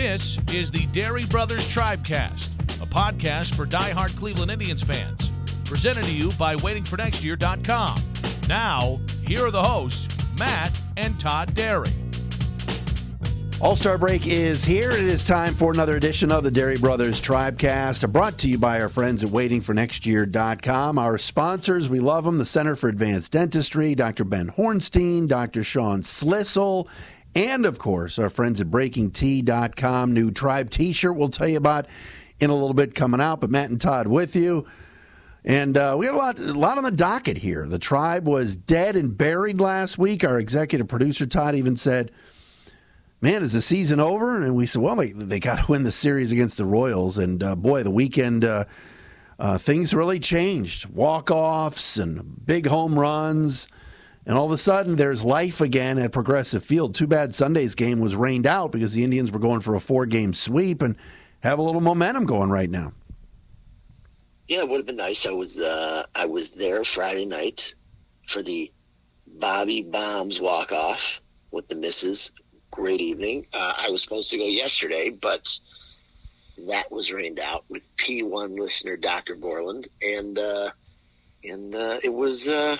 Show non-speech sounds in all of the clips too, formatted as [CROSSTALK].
This is the Dery Brothers Tribecast, a podcast for diehard Cleveland Indians fans. Presented to you by WaitingForNextYear.com. Now, here are the hosts, Matt and Todd Dery. All Star Break is here. It is time for another edition of the Dery Brothers Tribecast, brought to you by our friends at WaitingForNextYear.com. Our sponsors, we love them the Center for Advanced Dentistry, Dr. Ben Hornstein, Dr. Sean Slissel, and of course, our friends at BreakingT.com. New Tribe t shirt we'll tell you about in a little bit coming out. But Matt and Todd with you. And uh, we had a lot, a lot on the docket here. The tribe was dead and buried last week. Our executive producer Todd even said, man, is the season over? And we said, well, they, they got to win the series against the Royals. And uh, boy, the weekend, uh, uh, things really changed. Walk offs and big home runs. And all of a sudden, there's life again at Progressive Field. Too bad Sunday's game was rained out because the Indians were going for a four game sweep and have a little momentum going right now. Yeah, it would have been nice. I was uh, I was there Friday night for the Bobby Bombs walk off with the misses great evening. Uh, I was supposed to go yesterday, but that was rained out with P1 listener Dr. Borland, and uh, and uh, it was uh,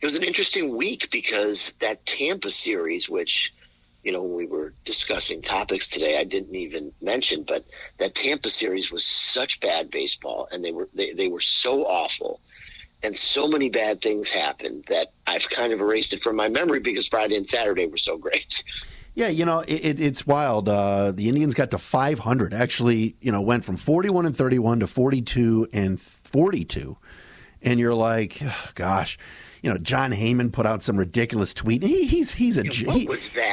it was an interesting week because that Tampa series, which you know we were discussing topics today, I didn't even mention, but that Tampa series was such bad baseball, and they were they, they were so awful and so many bad things happened that I've kind of erased it from my memory because Friday and Saturday were so great. Yeah, you know it, it's wild. Uh, the Indians got to 500. Actually, you know, went from 41 and 31 to 42 and 42, and you're like, oh, gosh. You know, Jon Heyman put out some ridiculous tweet. He, he's he's a yeah, he,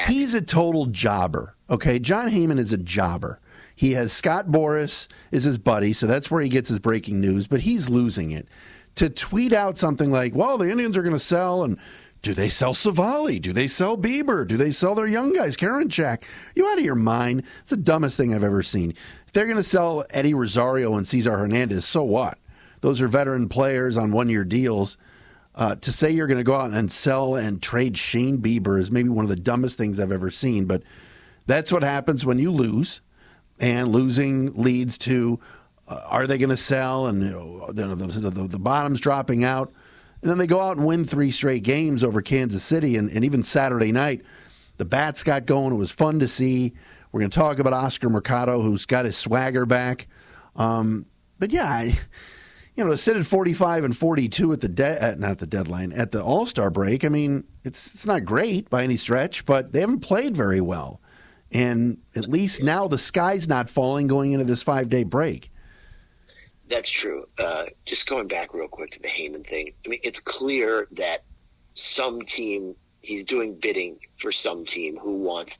he's a total jobber. Okay, Jon Heyman is a jobber. He has Scott Boras is his buddy, so that's where he gets his breaking news. But he's losing it to tweet out something like, well, the Indians are going to sell and do they sell Civale? Do they sell Bieber? Do they sell their young guys, Karen Karinchak? You out of your mind? It's the dumbest thing I've ever seen. If they're going to sell Eddie Rosario and Cesar Hernandez, so what? Those are veteran players on one year deals. Uh, to say you're going to go out and sell and trade Shane Bieber is maybe one of the dumbest things I've ever seen. But that's what happens when you lose, and losing leads to uh, are they going to sell? And you know, the, the, the, bottom's dropping out. And then they go out and win three straight games over Kansas City. And, and even Saturday night, the bats got going. It was fun to see. We're going to talk about Oscar Mercado, who's got his swagger back. Um, but yeah, I, you know, to sit at 45 and 42 at the de- at, not the deadline at the All Star break. I mean, it's it's not great by any stretch, but they haven't played very well. And at least now the sky's not falling going into this five day break. That's true. Uh, just going back real quick to the Heyman thing. I mean, it's clear that some team he's doing bidding for some team who wants,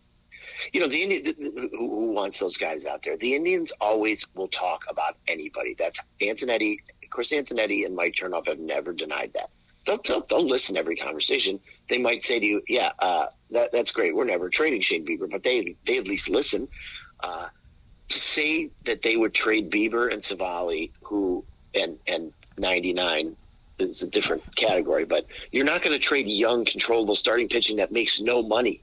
you know, the Indian who wants those guys out there. The Indians always will talk about anybody. That's Antonetti, Chris Antonetti, and Mike Chernoff have never denied that. They'll, they'll, they'll listen to every conversation. They might say to you, "Yeah, uh, that, that's great. We're never trading Shane Bieber," but they they at least listen. Uh, to say that they would trade Bieber and Civale, who and and 99 is a different category, but you're not going to trade young, controllable starting pitching that makes no money.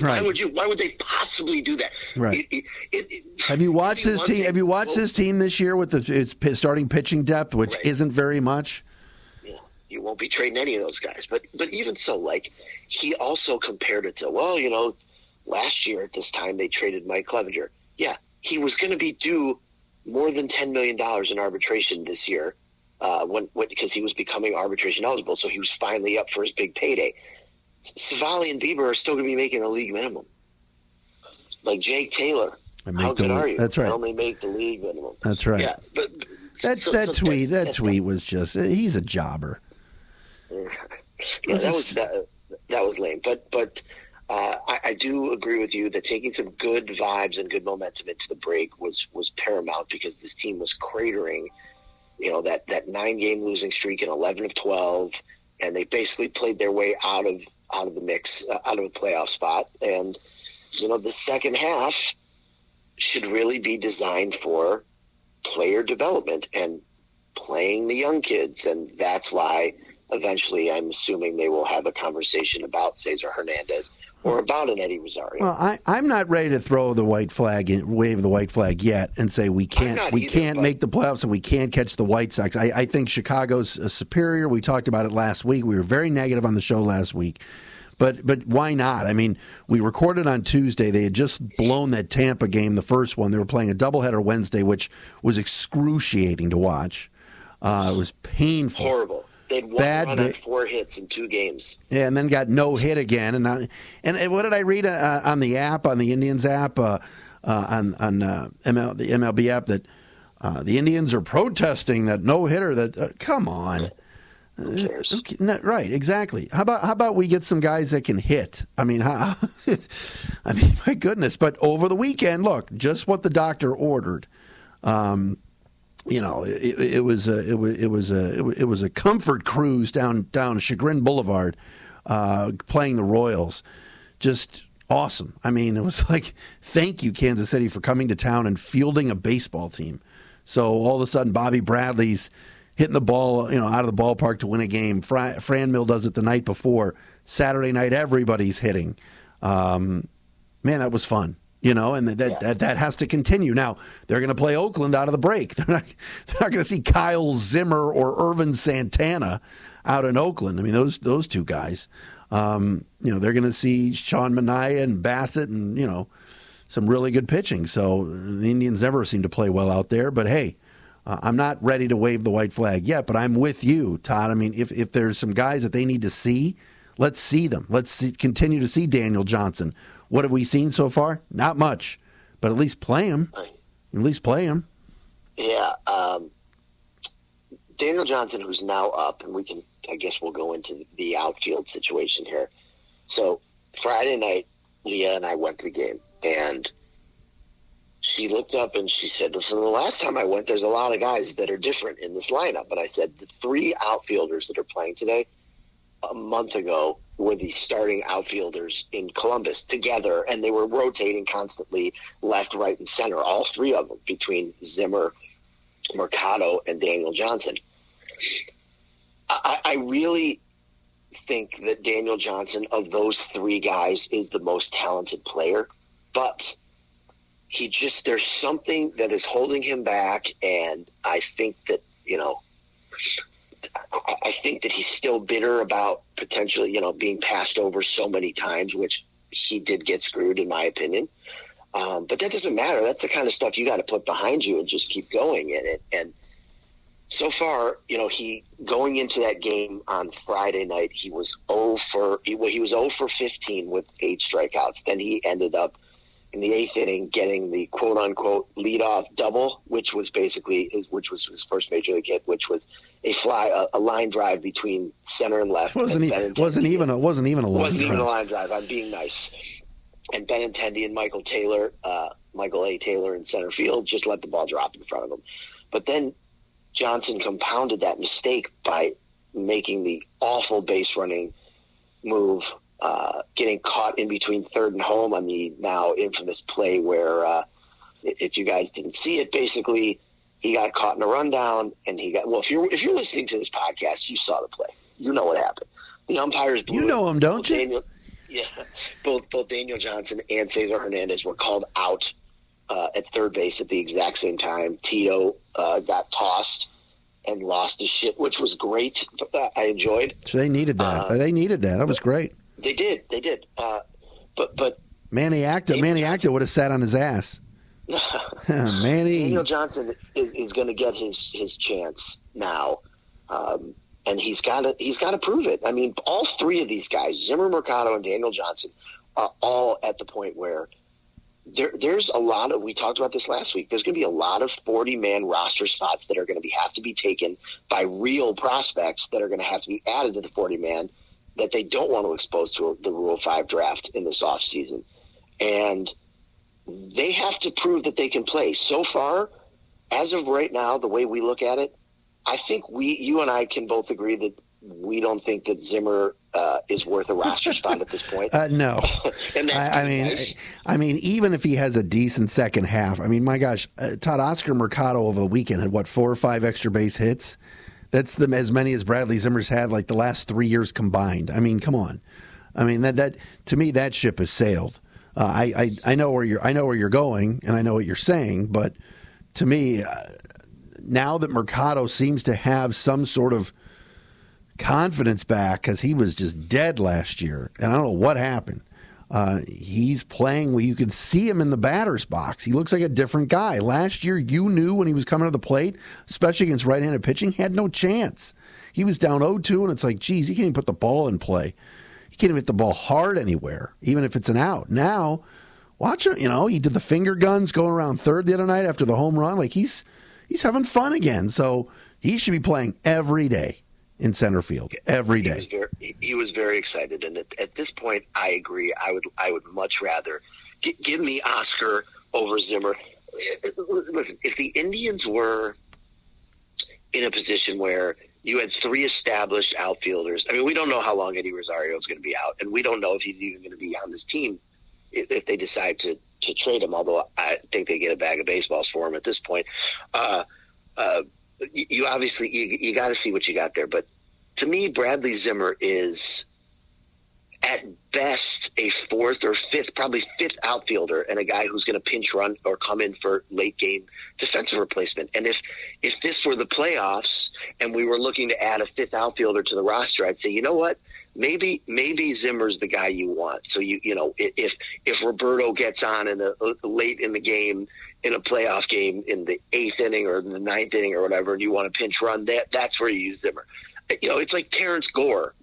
Right. Why would you? Why would they possibly do that? Right. It, it, it, have you watched this team? Thing, have you watched well, his team this year with the, its starting pitching depth, which right. isn't very much? Yeah, you won't be trading any of those guys. But but even so, like he also compared it to well, you know, last year at this time they traded Mike Clevinger. Yeah, he was going to be due more than $10 million in arbitration this year uh, when, because he was becoming arbitration eligible. So he was finally up for his big payday. Civale and Bieber are still going to be making the league minimum. Like Jake Taylor. How good are you? That's right. I only make the league minimum. That's right. Yeah, but, that so, that so tweet that, that tweet was just he's a jobber. [LAUGHS] Yeah, that was that, that was lame. But but uh, I, I, do agree with you that taking some good vibes and good momentum into the break was was paramount because this team was cratering, you know, that that nine game losing streak in eleven of twelve, and they basically played their way out of out of the mix, uh, out of a playoff spot, and you know the second half should really be designed for player development and playing the young kids, and that's why eventually, I'm assuming they will have a conversation about Cesar Hernandez or about an Eddie Rosario. Well, I, I'm not ready to throw the white flag, and wave the white flag yet, and say we can't we either, can't but- make the playoffs and we can't catch the White Sox. I, I think Chicago's uh, superior. We talked about it last week. We were very negative on the show last week. But but why not? I mean, we recorded on Tuesday. They had just blown that Tampa game, the first one. They were playing a doubleheader Wednesday, which was excruciating to watch. Uh, it was painful. Horrible. They'd one Bad run on four hits in two games. Yeah, and then got no hit again. And I, and, and what did I read uh, on the app on the Indians app uh, uh, on on uh, ML, the MLB app that uh, the Indians are protesting that no hitter. That uh, come on, Who cares? Okay, no, right? Exactly. How about how about we get some guys that can hit? I mean, how, [LAUGHS] I mean, my goodness. But over the weekend, look, just what the doctor ordered. Um, you know, it, it was a it was it was a it was a comfort cruise down down Chagrin Boulevard, uh, playing the Royals, just awesome. I mean, it was [LAUGHS] like, thank you, Kansas City, for coming to town and fielding a baseball team. So all of a sudden, Bobby Bradley's hitting the ball, you know, out of the ballpark to win a game. Fra- Franmil does it the night before. Saturday night, everybody's hitting. Um, man, that was fun. You know, and that, Yeah. that that has to continue. Now they're going to play Oakland out of the break. [LAUGHS] They're not they're not going to see Kyle Zimmer or Ervin Santana out in Oakland. I mean, those those two guys. Um, you know, they're going to see Sean Manaea and Bassitt, and you know, some really good pitching. So the Indians never seem to play well out there. But hey, uh, I'm not ready to wave the white flag yet. But I'm with you, Todd. I mean, if if there's some guys that they need to see, let's see them. Let's see, continue to see Daniel Johnson. What have we seen so far? Not much, but at least play him. Right. At least play him. Yeah. Um, Daniel Johnson, who's now up, and we can, I guess we'll go into the outfield situation here. So Friday night, Leah and I went to the game, and she looked up and she said, Listen, the last time I went, there's a lot of guys that are different in this lineup. But I said, The three outfielders that are playing today, a month ago, were the starting outfielders in Columbus together, and they were rotating constantly left, right, and center, all three of them between Zimmer, Mercado, and Daniel Johnson. I, I really think that Daniel Johnson, of those three guys, is the most talented player, but he just, there's something that is holding him back, and I think that, you know, I think that he's still bitter about potentially, you know, being passed over so many times, which he did get screwed, in my opinion. Um, but that doesn't matter. That's the kind of stuff you got to put behind you and just keep going in it. And so far, you know, he going into that game on Friday night, he was 0 for he, well, he was 0 for 15 with eight strikeouts. Then he ended up in the eighth inning getting the quote unquote leadoff double, which was basically his, which was his first major league hit, which was a fly a, a line drive between center and left. wasn't and even wasn't even a wasn't even a long wasn't even a line drive. I'm being nice. And Benintendi and Michael Taylor, uh, Michael A. Taylor in center field, just let the ball drop in front of them. But then Johnson compounded that mistake by making the awful base running move, uh, getting caught in between third and home on the now infamous play where, uh, if you guys didn't see it, basically he got caught in a rundown and he got well. If you're if you're listening to this podcast, you saw the play. You know what happened. The umpires. Blew You know him, don't you? [LAUGHS] Yeah, both both Daniel Johnson and Cesar Hernandez were called out uh, at third base at the exact same time. Tito uh, got tossed and lost his shit, which was great. I enjoyed. So they needed that. Uh, they needed that. That was great. They did. They did. Uh, but but Manny Acta, Manny Acta would have sat on his ass. [SIGHS] Manny, Daniel Johnson is, is going to get his his chance now, um, and he's got to he's got to prove it. I mean, all three of these guys, Zimmer, Mercado, and Daniel Johnson, are all at the point where there there's a lot of we talked about this last week. There's going to be a lot of 40 man roster spots that are going to be have to be taken by real prospects that are going to have to be added to the 40 man that they don't want to expose to the Rule Five draft in this offseason. and they have to prove that they can play. So far, as of right now, the way we look at it, I think we, you and I, can both agree that we don't think that Zimmer uh, is worth a roster spot at this [LAUGHS] point. uh, no. [LAUGHS] and I, I mean, nice. I mean, even if he has a decent second half, I mean, my gosh, uh, Todd Oscar Mercado over the weekend had what four or five extra base hits. That's the as many as Bradley Zimmer's had like the last three years combined. I mean, come on. I mean that that to me that ship has sailed. Uh, I, I I know where you're I know where you're going and I know what you're saying, but to me, uh, now that Mercado seems to have some sort of confidence back because he was just dead last year, and I don't know what happened. Uh, he's playing where you can see him in the batter's box. He looks like a different guy. Last year, you knew when he was coming to the plate, especially against right handed pitching, he had no chance. He was down 0 2, and it's like, geez, he can't even put the ball in play. Can't even hit the ball hard anywhere, even if it's an out. Now, watch him. You know, he did the finger guns going around third the other night after the home run. Like, he's he's having fun again. So he should be playing every day in center field every day. He was very, he was very excited, and at, at, this point, I agree. I would I would much rather g- give me Oscar over Zimmer. Listen, if the Indians were in a position where you had three established outfielders, I mean, we don't know how long Eddie Rosario is going to be out, and we don't know if he's even going to be on this team if, they decide to to trade him. Although I think they get a bag of baseballs for him at this point. Uh, uh, you obviously you, you got to see what you got there. But to me, Bradley Zimmer is at best a fourth or fifth, probably fifth outfielder, and a guy who's going to pinch run or come in for late game defensive replacement. And if if this were the playoffs and we were looking to add a fifth outfielder to the roster, I'd say, you know what? Maybe maybe Zimmer's the guy you want. So you you know if if Roberto gets on in the uh, late in the game in a playoff game in the eighth inning or the ninth inning or whatever, and you want to pinch run, that that's where you use Zimmer. You know, it's like Terrence Gore.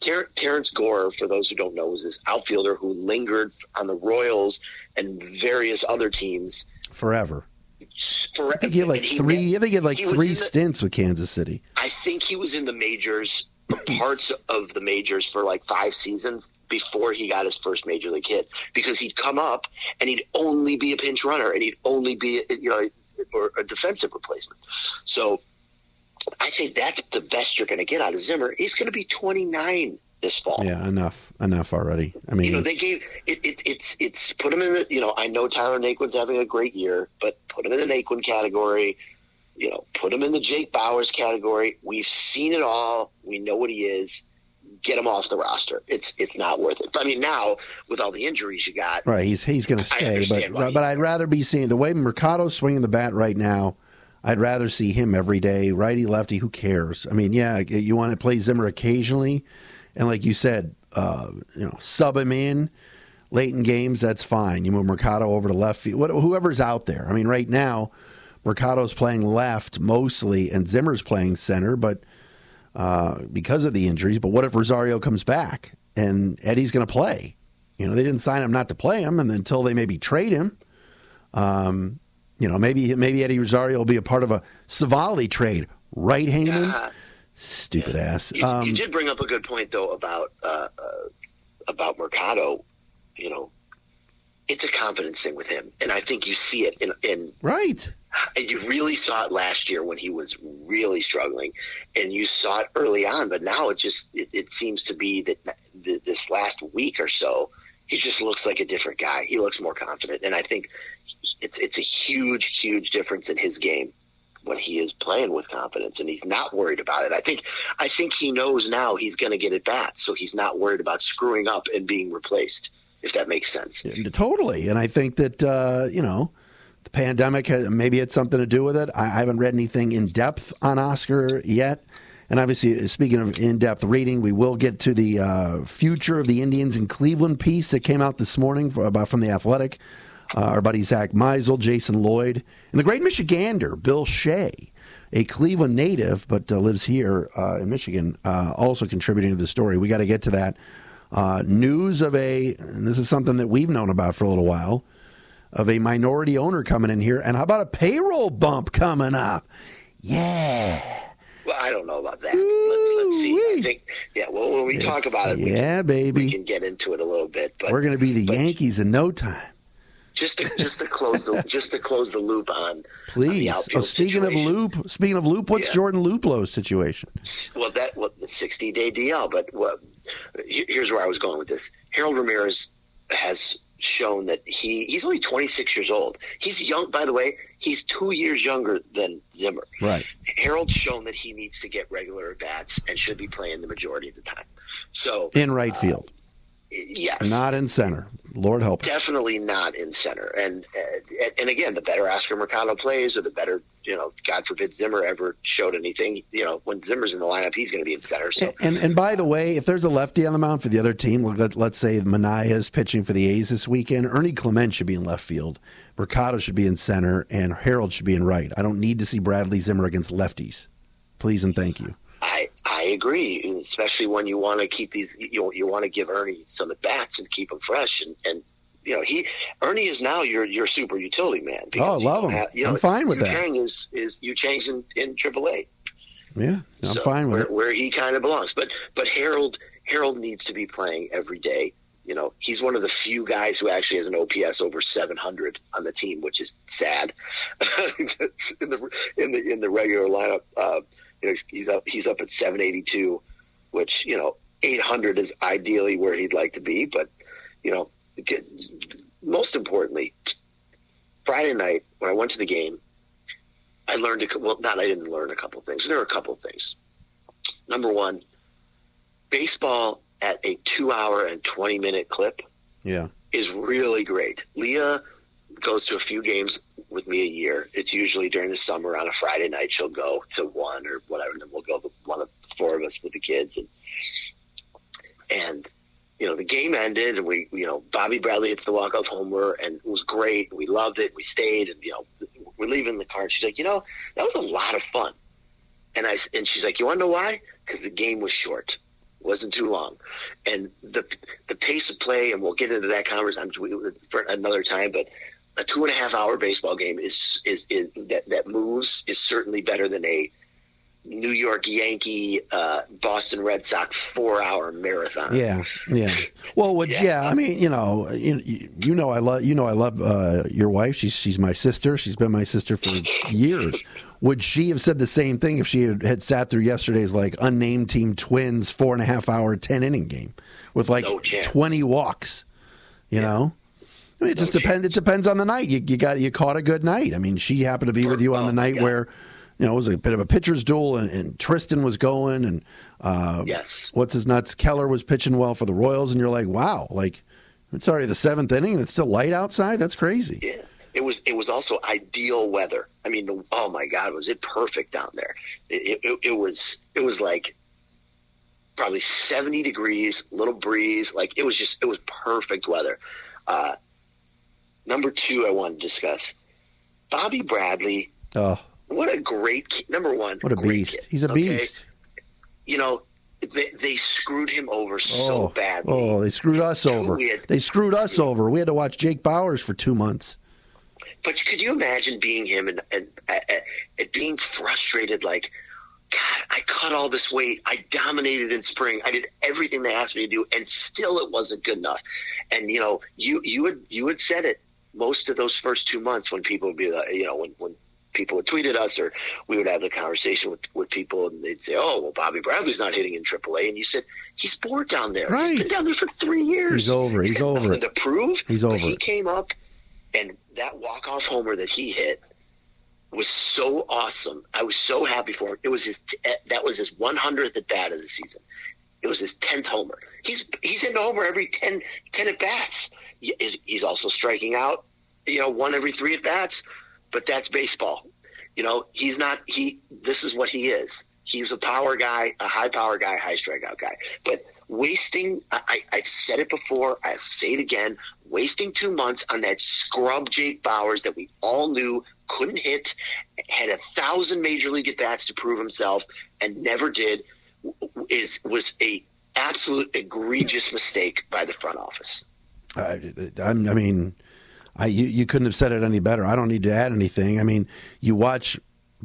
Ter- Terrence Gore, for those who don't know, was this outfielder who lingered on the Royals and various other teams forever. forever. I think he had like he three. I think he had like he three stints with Kansas City. I think he was in the majors parts of the majors for like five seasons before he got his first major league hit because he'd come up and he'd only be a pinch runner and he'd only be you know or a defensive replacement. So I think that's the best you're going to get out of Zimmer. He's going to be 29 this fall. Yeah, enough, enough already. I mean, you know, they gave it, it, it's it's put him in the. You know, I know Tyler Naquin's having a great year, but put him in the Naquin category you know, put him in the Jake Bauers category. We've seen it all. We know what he is. Get him off the roster. It's it's not worth it. I mean, now with all the injuries you got, right? He's he's going to stay, but but I'd rather be seeing the way Mercado's swinging the bat right now. I'd rather see him every day, righty lefty. Who cares? I mean, yeah, you want to play Zimmer occasionally, and like you said, uh, you know, sub him in late in games. That's fine. You move Mercado over to left field, whoever's out there. I mean, right now Mercado's playing left mostly, and Zimmer's playing center, but uh, because of the injuries. But what if Rosario comes back and Eddie's going to play? You know, they didn't sign him not to play him, and until they maybe trade him, um, you know, maybe maybe Eddie Rosario will be a part of a Civale trade, right, Heyman? Uh, Stupid yeah. ass. You, um, you, did bring up a good point though about uh, uh, about Mercado. You know, it's a confidence thing with him, and I think you see it in, in right and you really saw it last year when he was really struggling, and you saw it early on. But now it just it, it seems to be that this last week or so, he just looks like a different guy. He looks more confident, and I think it's it's a huge, huge difference in his game when he is playing with confidence and he's not worried about it. I think I think he knows now he's going to get it back, so he's not worried about screwing up and being replaced. If that makes sense. Yeah, totally, and I think that uh, you know the pandemic maybe had something to do with it. I, haven't read anything in depth on Oscar yet. And obviously, speaking of in depth reading, we will get to the uh, future of the Indians in Cleveland piece that came out this morning for, about from the Athletic. Uh, our buddy Zach Meisel, Jason Lloyd, and the great Michigander, Bill Shea, a Cleveland native but uh, lives here uh, in Michigan, uh, also contributing to the story. We got to get to that. Uh, news of a, and this is something that we've known about for a little while of a minority owner coming in here. And how about a payroll bump coming up? Yeah. Well, I don't know about that. Let's, let's, see. I think, yeah. Well, when we it's, talk about it, yeah, can, baby, we can get into it a little bit. But we're going to be the Yankees in no time. Just to just to close the [LAUGHS] just to close the loop on please. On oh, speaking situation. of loop, speaking of loop, what's yeah. Jordan Luplow's situation? Well, that well, the sixty day DL. But what, here's where I was going with this. Harold Ramirez has shown that he he's only 26 years old. He's young, by the way. He's two years younger than Zimmer. Right. Harold's shown that he needs to get regular at bats and should be playing the majority of the time. So in right field. Uh, yes, not in center. Lord help us. Definitely not in center. And uh, and again, the better Oscar Mercado plays, or the better you know, God forbid Zimmer ever showed anything. You know, when Zimmer's in the lineup, he's going to be in center. So. And, and, and by the way, if there's a lefty on the mound for the other team, let, us say Manaea is pitching for the A's this weekend. Ernie Clement should be in left field. Mercado should be in center, and Harold should be in right. I don't need to see Bradley Zimmer against lefties. Please and thank you. I I agree, especially when you want to keep these. You you want to give Ernie some at bats and keep him fresh and and you know, he Ernie is now your your super utility man. Oh, I love him. Have, you know, I'm fine with Yu that. Chang is is Yu Chang's in, in AAA. Yeah, I'm so fine with where, it. Where he kind of belongs, but but Harold Harold needs to be playing every day. You know, he's one of the few guys who actually has an OPS over 700 on the team, which is sad. [LAUGHS] in the in the in the regular lineup, uh, you know, he's, he's up he's up at 782, which you know 800 is ideally where he'd like to be, but you know most importantly, Friday night when I went to the game, I learned a, well, not I didn't learn a couple things. There were a couple of things. Number one, baseball at a two-hour and twenty-minute clip, yeah, is really great. Leah goes to a few games with me a year. It's usually during the summer on a Friday night. She'll go to one or whatever, and then we'll go one of the four of us with the kids and and you know, the game ended and we, you know, Bobby Bradley hits the walk-off homer and it was great. We loved it. We stayed and, you know, we're leaving the car and she's like, you know, that was a lot of fun. And I, and she's like, you want to know why? Because the game was short. Wasn't too long. And the, the pace of play, and we'll get into that conversation for another time, but a two and a half hour baseball game is, is, is that, that moves is certainly better than a, New York Yankee, uh, Boston Red Sox four hour marathon. Yeah, yeah. Well, which yeah. yeah, I mean, you know, you, you know, I love you know, I love uh, your wife. She's she's my sister. She's been my sister for years. Would she have said the same thing if she had, had sat through yesterday's like unnamed team Twins four and a half hour ten inning game with like no twenty walks? You yeah. know. I mean, it just depends. It depends on the night. You, you got you caught a good night. I mean, she happened to be with you on the night where you know, it was a bit of a pitcher's duel, and, and Triston was going, and uh, yes, what's his nuts? Keller was pitching well for the Royals, and you're like, wow, like it's already the seventh inning, and it's still light outside. That's crazy. Yeah, it was. It was also ideal weather. I mean, oh my God, was it perfect down there? It, it, it was. It was like probably 70 degrees, little breeze. Like it was just. It was perfect weather. Uh, number two, I want to discuss Bobby Bradley. Oh what a great number one. What a beast! Kid, He's a okay? beast. You know, they, they screwed him over so oh, badly. Oh, they screwed us Too over. weird. They screwed us over. We had to watch Jake Bauers for two months. But could you imagine being him and, and, and, and being frustrated? Like, God, I cut all this weight. I dominated in spring. I did everything they asked me to do, and still it wasn't good enough. And you know, you you had you had said it most of those first two months when people would be like, you know, when when people would tweet at us or we would have the conversation with, with people and they'd say, oh, well, Bobby Bradley's not hitting in AAA. And you said, he's bored down there. Right. He's been down there for three years. He's over. He's, he's over it. to prove. He's but over he came up and that walk-off homer that he hit was so awesome. I was so happy for him. It was his, t- eh, that was his 100th at bat of the season. It was his 10th homer. He's, he's in the homer every 10, 10 at bats. He's, also striking out, you know, one every three at bats, but that's baseball. You know, he's not he. This is what he is. He's a power guy, a high power guy, high strikeout guy. But wasting, I, I've said it before. I'll say it again. Wasting two months on that scrub Jake Bauers that we all knew couldn't hit, had a thousand major league at bats to prove himself, and never did, is was a absolute egregious mistake by the front office. I, I mean, I, you, you couldn't have said it any better. I don't need to add anything. I mean, you watch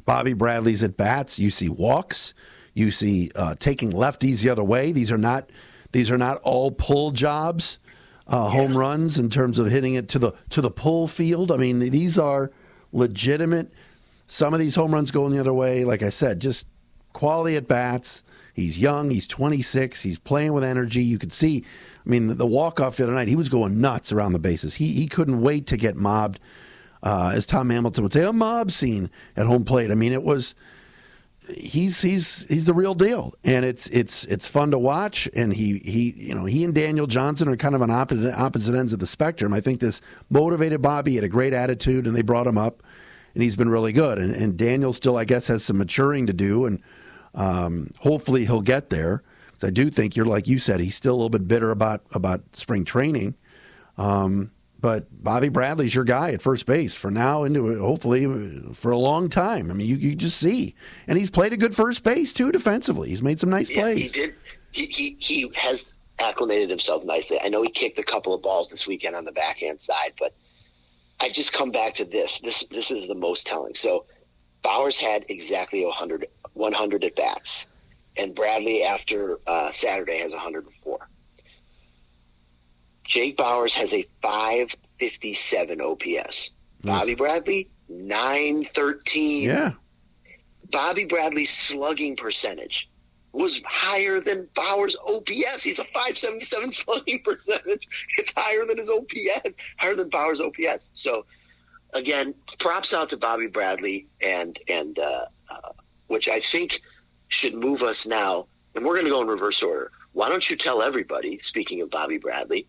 Bobby Bradley's at bats, you see walks, you see uh, taking lefties the other way. These are not these are not all pull jobs, uh, yeah. home runs in terms of hitting it to the to the pull field. I mean, these are legitimate. Some of these home runs going the other way. Like I said, just quality at bats. He's young. He's 26. He's playing with energy. You could see I mean, the, the walk off the other night, he was going nuts around the bases. He he couldn't wait to get mobbed. uh, as Tom Hamilton would say, a mob scene at home plate. I mean, it was he's he's he's the real deal, and it's it's it's fun to watch. And he he you know he and Daniel Johnson are kind of on opposite opposite ends of the spectrum. I think this motivated Bobby had a great attitude, and they brought him up, and he's been really good. And, and Daniel still, I guess, has some maturing to do, and um, hopefully he'll get there. I do think you're like you said, he's still a little bit bitter about about spring training. Um, but Bobby Bradley's your guy at first base for now into hopefully for a long time. I mean, you, you just see, and he's played a good first base too defensively. He's made some nice yeah, plays. He did. He, he he has acclimated himself nicely. I know he kicked a couple of balls this weekend on the backhand side, but I just come back to this. This this is the most telling. So Bauers had exactly 100, 100 at bats, and Bradley after uh, Saturday has 104. Jake Bauers has a 557 OPS. Bobby Bradley, 913. Yeah. Bobby Bradley's slugging percentage was higher than Bauer's OPS. He's a 577 [LAUGHS] slugging percentage. It's higher than his OPS, higher than Bauer's OPS. So, again, props out to Bobby Bradley, and and uh, uh, which I think should move us now. And we're going to go in reverse order. Why don't you tell everybody? Speaking of Bobby Bradley,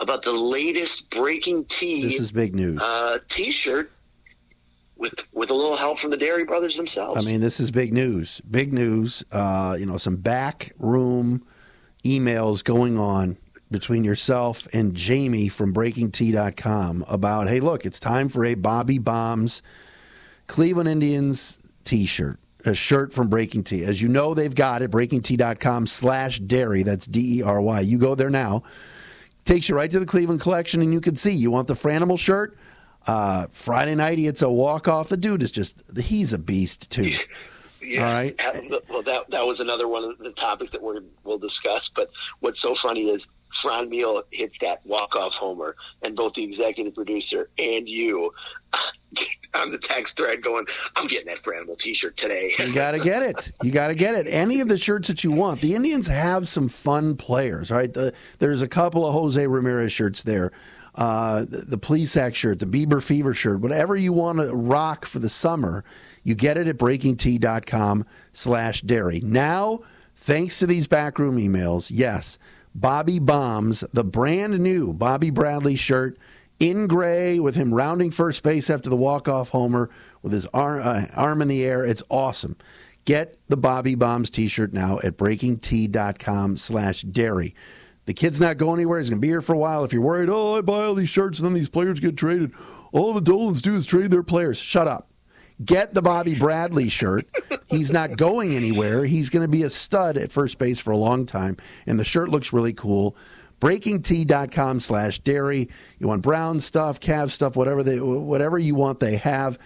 about the latest BreakingT. This is big news. Uh, T-shirt with with a little help from the Dery Brothers themselves. I mean, this is big news. Big news. Uh, you know, some back room emails going on between yourself and Jamie from BreakingT.com about, hey, look, it's time for a Bobby Bombs Cleveland Indians T-shirt. A shirt from Breaking. As you know, they've got it, breakingt.com slash dery. That's D E R Y. You go there now takes you right to the Cleveland collection, and you can see you want the Franimal shirt. Uh, Friday night, it's a walk off. The dude is just he's a beast too. [LAUGHS] Yeah. All right. Uh, well, that that was another one of the topics that we will discuss. But what's so funny is Fran Franmil hits that walk-off homer, and both the executive producer and you [LAUGHS] on the text thread going, "I'm getting that Franmil T-shirt today." you got to get it. You got to get it. Any of the shirts that you want. The Indians have some fun players. Right. The, there's a couple of Jose Ramirez shirts there. Uh, the, the Plesac shirt, the Bieber Fever shirt, whatever you want to rock for the summer, you get it at breakingt.com slash dery. Now, thanks to these backroom emails, yes, Bobby Bombs, the brand new Bobby Bradley shirt in gray with him rounding first base after the walk-off homer with his arm, uh, arm in the air. It's awesome. Get the Bobby Bombs t-shirt now at breakingt.com slash dery. The kid's not going anywhere. He's going to be here for a while. If you're worried, oh, I buy all these shirts and then these players get traded. All the Dolans do is trade their players. Shut up. Get the Bobby Bradley shirt. He's not going anywhere. He's going to be a stud at first base for a long time. And the shirt looks really cool. BreakingT.com slash dery. You want Brown stuff, Cavs stuff, whatever they whatever you want, they have.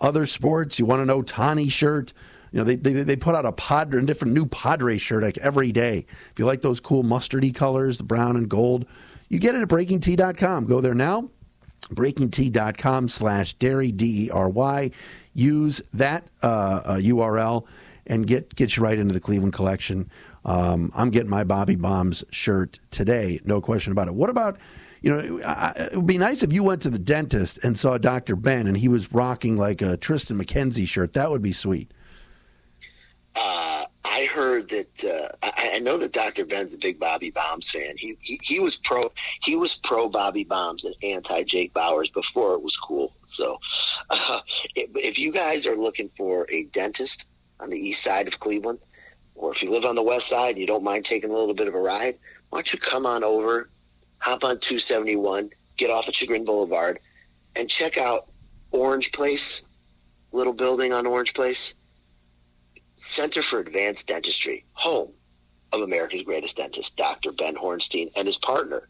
Other sports, you want an Ohtani shirt. You know, they, they, they put out a Padre, a different new Padre shirt like every day. If you like those cool mustardy colors, the brown and gold, you get it at BreakingT.com. Go there now. BreakingT.com slash dery, D E R Y use that uh, uh, URL and get get you right into the Cleveland collection. Um, I'm getting my Bobby Bombs shirt today, no question about it. What about you know, it would be nice if you went to the dentist and saw Dr. Ben and he was rocking like a Triston McKenzie shirt. That would be sweet. Uh, I heard that uh, I, I, know that Dr. Ben's a big Bobby Bombs fan. He, he he was pro he was pro Bobby Bombs and anti Jake Bauers before it was cool. So uh, if, you guys are looking for a dentist on the east side of Cleveland, or if you live on the west side and you don't mind taking a little bit of a ride, why don't you come on over, hop on 271, get off at Chagrin Boulevard, and check out Orange Place, little building on Orange Place Center for Advanced Dentistry, home of America's greatest dentist, Dr. Ben Hornstein, and his partner,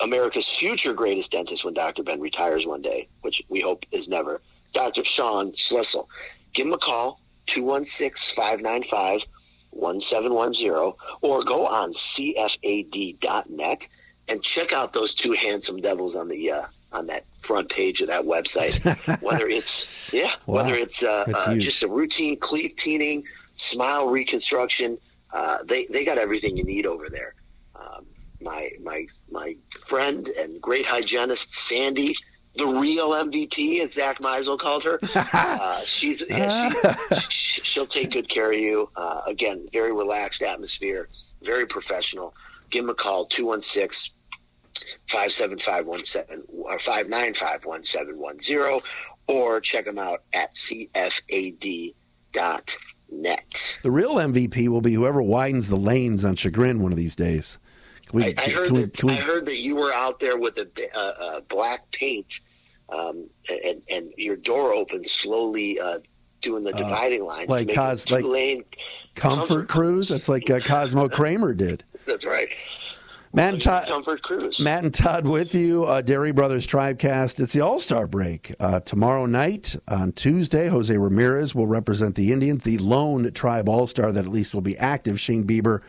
America's future greatest dentist when Dr. Ben retires one day, which we hope is never, Dr. Sean Schlissel. Give him a call, 216 595 1710, or go on CFAD.net and check out those two handsome devils on the uh, on that front page of that website. [LAUGHS] whether it's yeah, wow. whether it's uh, uh, just a routine cleaning, smile reconstruction, uh, they they got everything you need over there. Um, my my my friend and great hygienist Sandy the real MVP, as Zach Meisel called her. [LAUGHS] uh, she's yeah, she, she'll take good care of you. Uh, again, very relaxed atmosphere, very professional. Give them a call 216 575 or five nine five one seven one zero, or check them out at cfad.net. The real MVP will be whoever widens the lanes on Chagrin one of these days. We, I, I, heard we, that, we, I heard that you were out there with a, uh, uh, black paint um, and, and your door open slowly uh, doing the uh, dividing lines. Like, Cos, like lane comfort, comfort cruise? That's like uh, Cosmo Kramer did. [LAUGHS] That's right. Matt and Todd, Comfort Cruise. Matt and Todd with you, uh, Dery Brothers Tribecast. It's the All Star break uh, tomorrow night on Tuesday. Jose Ramirez will represent the Indians, the lone Tribe All Star that at least will be active. Shane Bieber,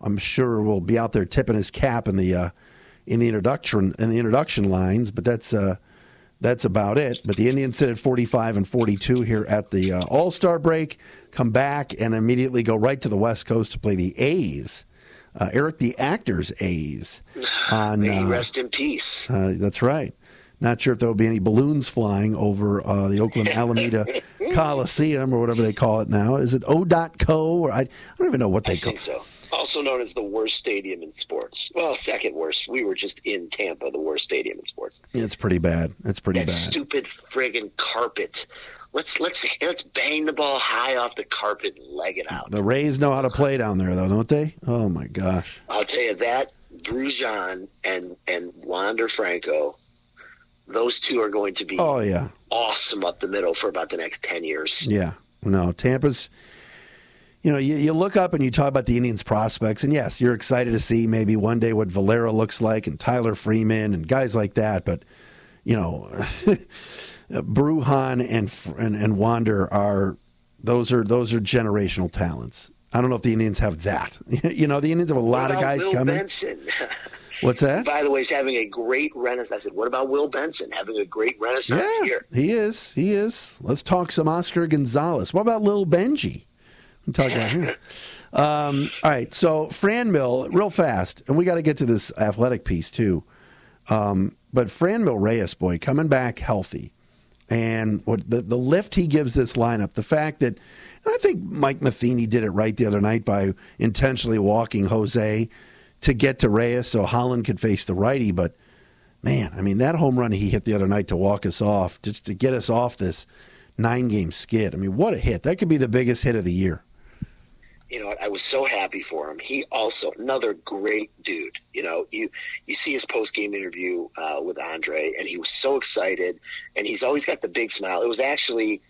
I'm sure, will be out there tipping his cap in the uh, in the introduction in the introduction lines. But that's uh, that's about it. But the Indians sit at 45 and 42 here at the uh, All Star break. Come back and immediately go right to the West Coast to play the A's uh, Eric the Actor's A's. [SIGHS] On, May uh, rest in peace. Uh, that's right. Not sure if there will be any balloons flying over uh, the Oakland [LAUGHS] Alameda Coliseum or whatever they call it now. Is it O.co or I, I don't even know what they I call it. so. Also known as the worst stadium in sports. Well, second worst. We were just in Tampa, the worst stadium in sports. Yeah, it's pretty bad. It's pretty that bad. Stupid friggin' carpet let's let's let's bang the ball high off the carpet and leg it out. The Rays know how to play down there, though, don't they? Oh my gosh! I'll tell you that Bruján and and Wander Franco, those two are going to be oh yeah awesome up the middle for about the next ten years. Yeah, no, Tampa's. You know, you, you look up and you talk about the Indians' prospects, and yes, you're excited to see maybe one day what Valera looks like and Tyler Freeman and guys like that. But you know, [LAUGHS] Bruján and, and and Wander are those are those are generational talents. I don't know if the Indians have that. [LAUGHS] you know, the Indians have a lot of guys Will coming. Benson? [LAUGHS] What's that? By the way, he's having a great renaissance. I said, what about Will Benson having a great renaissance yeah, here? He is. He is. Let's talk some Oscar Gonzalez. What about Lil Benji? I'm talking about him. [LAUGHS] Um, all right. So Franmil, real fast, and we got to get to this athletic piece too. Um, but Franmil Reyes, boy, coming back healthy and what the, the lift he gives this lineup, the fact that, and I think Mike Matheny did it right the other night by intentionally walking Jose to get to Reyes so Holland could face the righty. But man, I mean, that home run he hit the other night to walk us off, just to get us off this nine game skid. I mean, what a hit. That could be the biggest hit of the year you know, I was so happy for him. He also another great dude. You know, you you see his post game interview uh, with Andre, and he was so excited, and he's always got the big smile. It was actually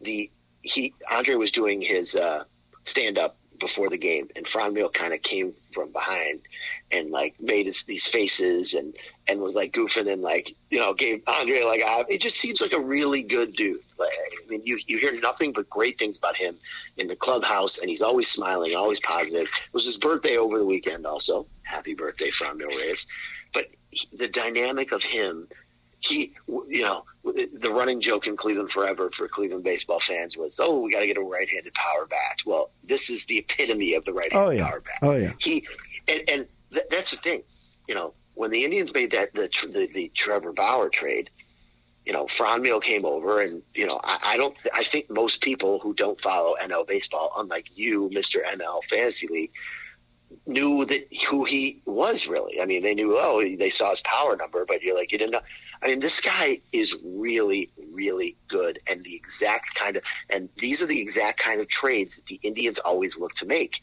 the he Andre was doing his uh, stand up before the game, and Franmil kind of came from behind and like made his, these faces and and was like goofing and like you know gave Andre like a, it just seems like a really good dude. Like, I mean, you you hear nothing but great things about him in the clubhouse, and he's always smiling, always positive. It was his birthday over the weekend, also. Happy birthday, Franmil Reyes. But he, the dynamic of him he, you know, the running joke in Cleveland forever for Cleveland baseball fans was, "Oh, we got to get a right-handed power bat." Well, this is the epitome of the right-handed oh, yeah. power bat. Oh yeah. He, and, and th- that's the thing, you know, when the Indians made that the the, the Trevor Bauer trade, you know, Franmil came over, and you know, I, I don't, th- I think most people who don't follow NL baseball, unlike you, Mister NL Fantasy League, knew that who he was really. I mean, they knew, oh, they saw his power number, but you're like, you didn't know. I mean, this guy is really, really good, and the exact kind of, and these are the exact kind of trades that the Indians always look to make.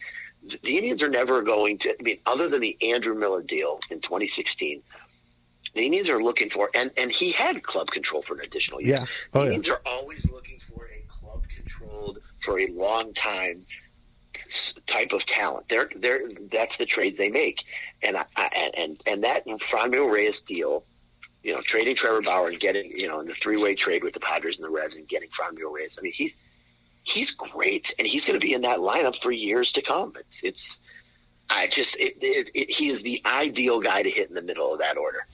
The Indians are never going to. I mean, other than the Andrew Miller deal in 2016, the Indians are looking for, and and he had club control for an additional year. Yeah. Oh, the Indians yeah. are always looking for a club controlled for a long time type of talent. They're, they're, that's the trades they make. And, I, and, and that Franmil Reyes deal you know, trading Trevor Bauer and getting, you know, in the three way trade with the Padres and the Reds and getting Franmil Reyes. I mean, he's he's great, and he's going to be in that lineup for years to come. It's it's. I just it, it, it, he is the ideal guy to hit in the middle of that order.